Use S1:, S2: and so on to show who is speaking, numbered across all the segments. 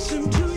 S1: listen to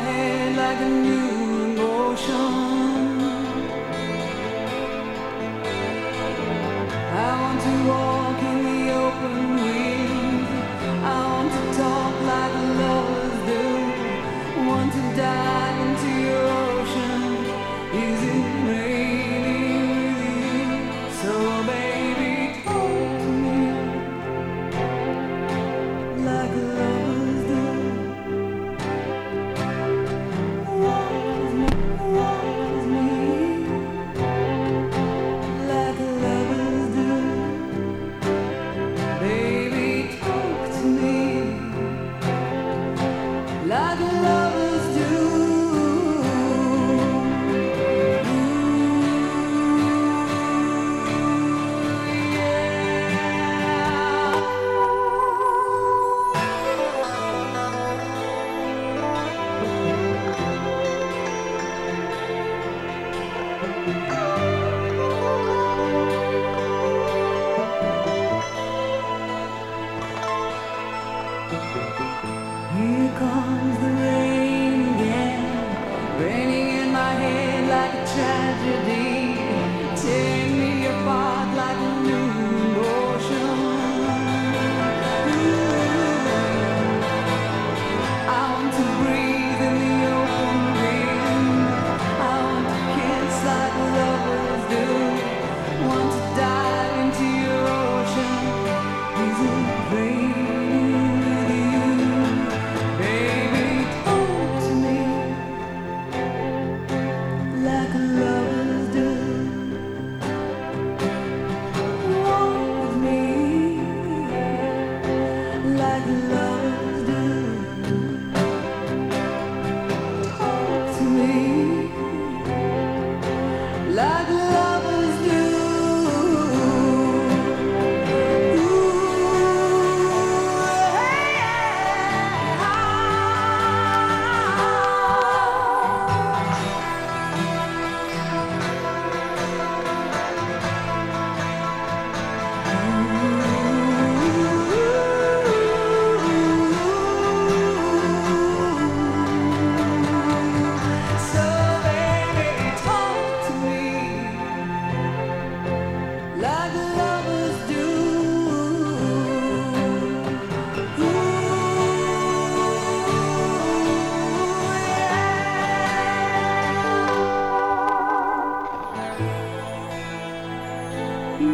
S1: light like a new emotion. I
S2: want to walk in the open wind. I want to talk like lovers do. Want to die.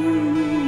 S2: you.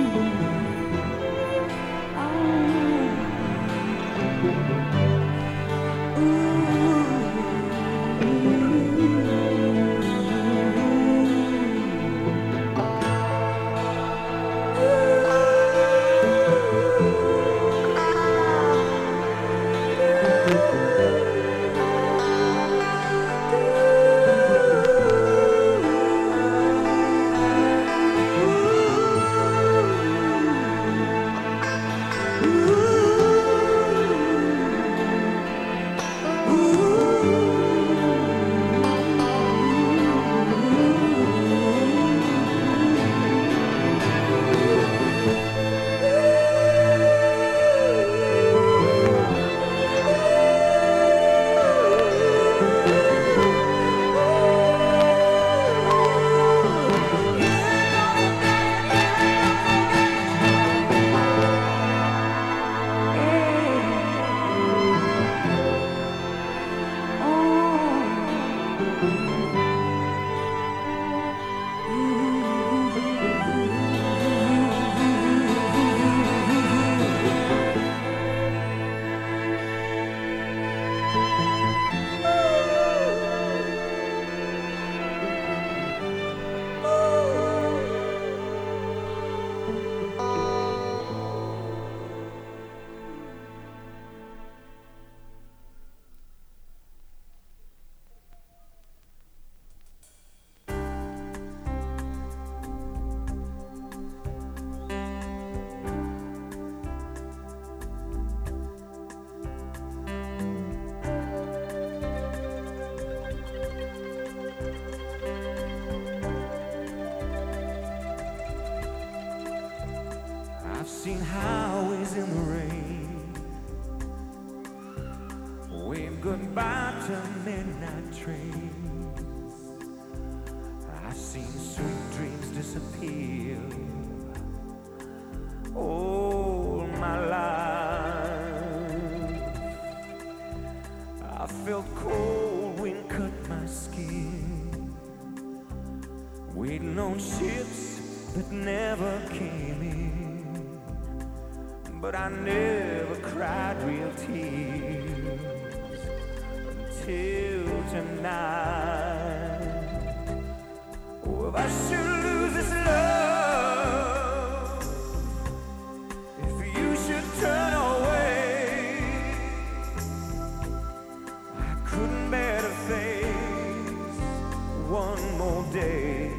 S2: one more day.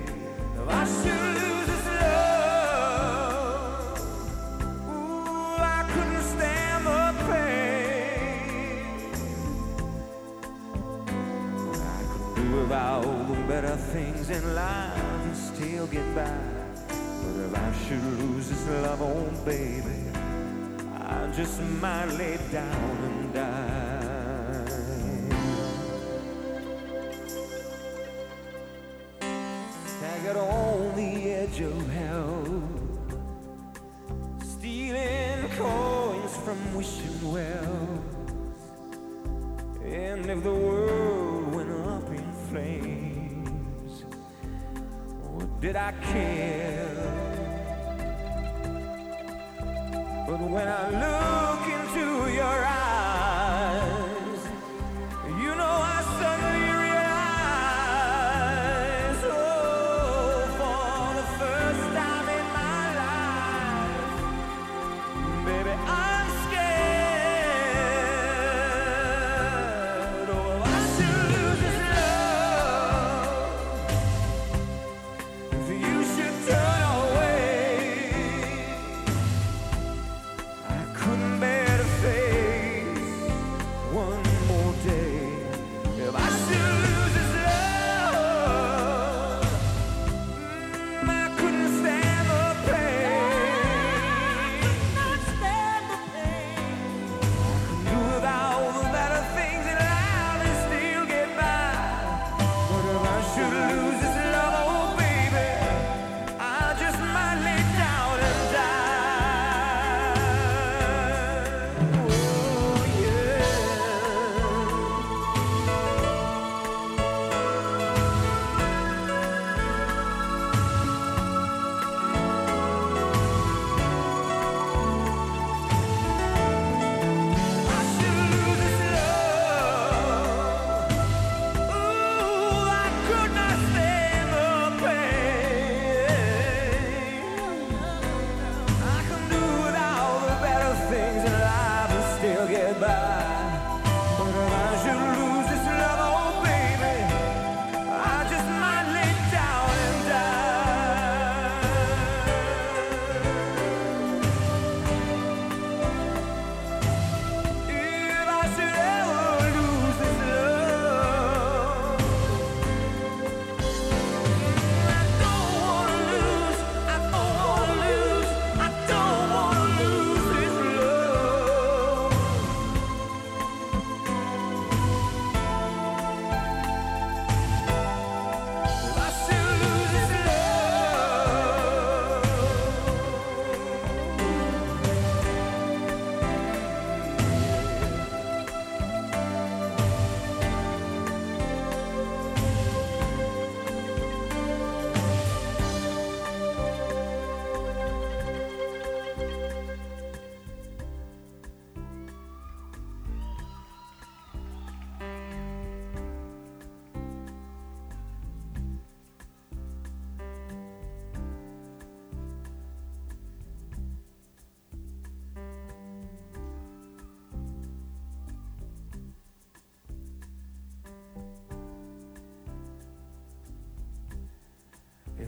S2: If I should lose this love, ooh, I couldn't stand the pain. I could do about the better things in life and still get by. But if I should lose this love, oh baby, I just might lay down and die.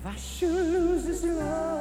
S2: If I should lose this love.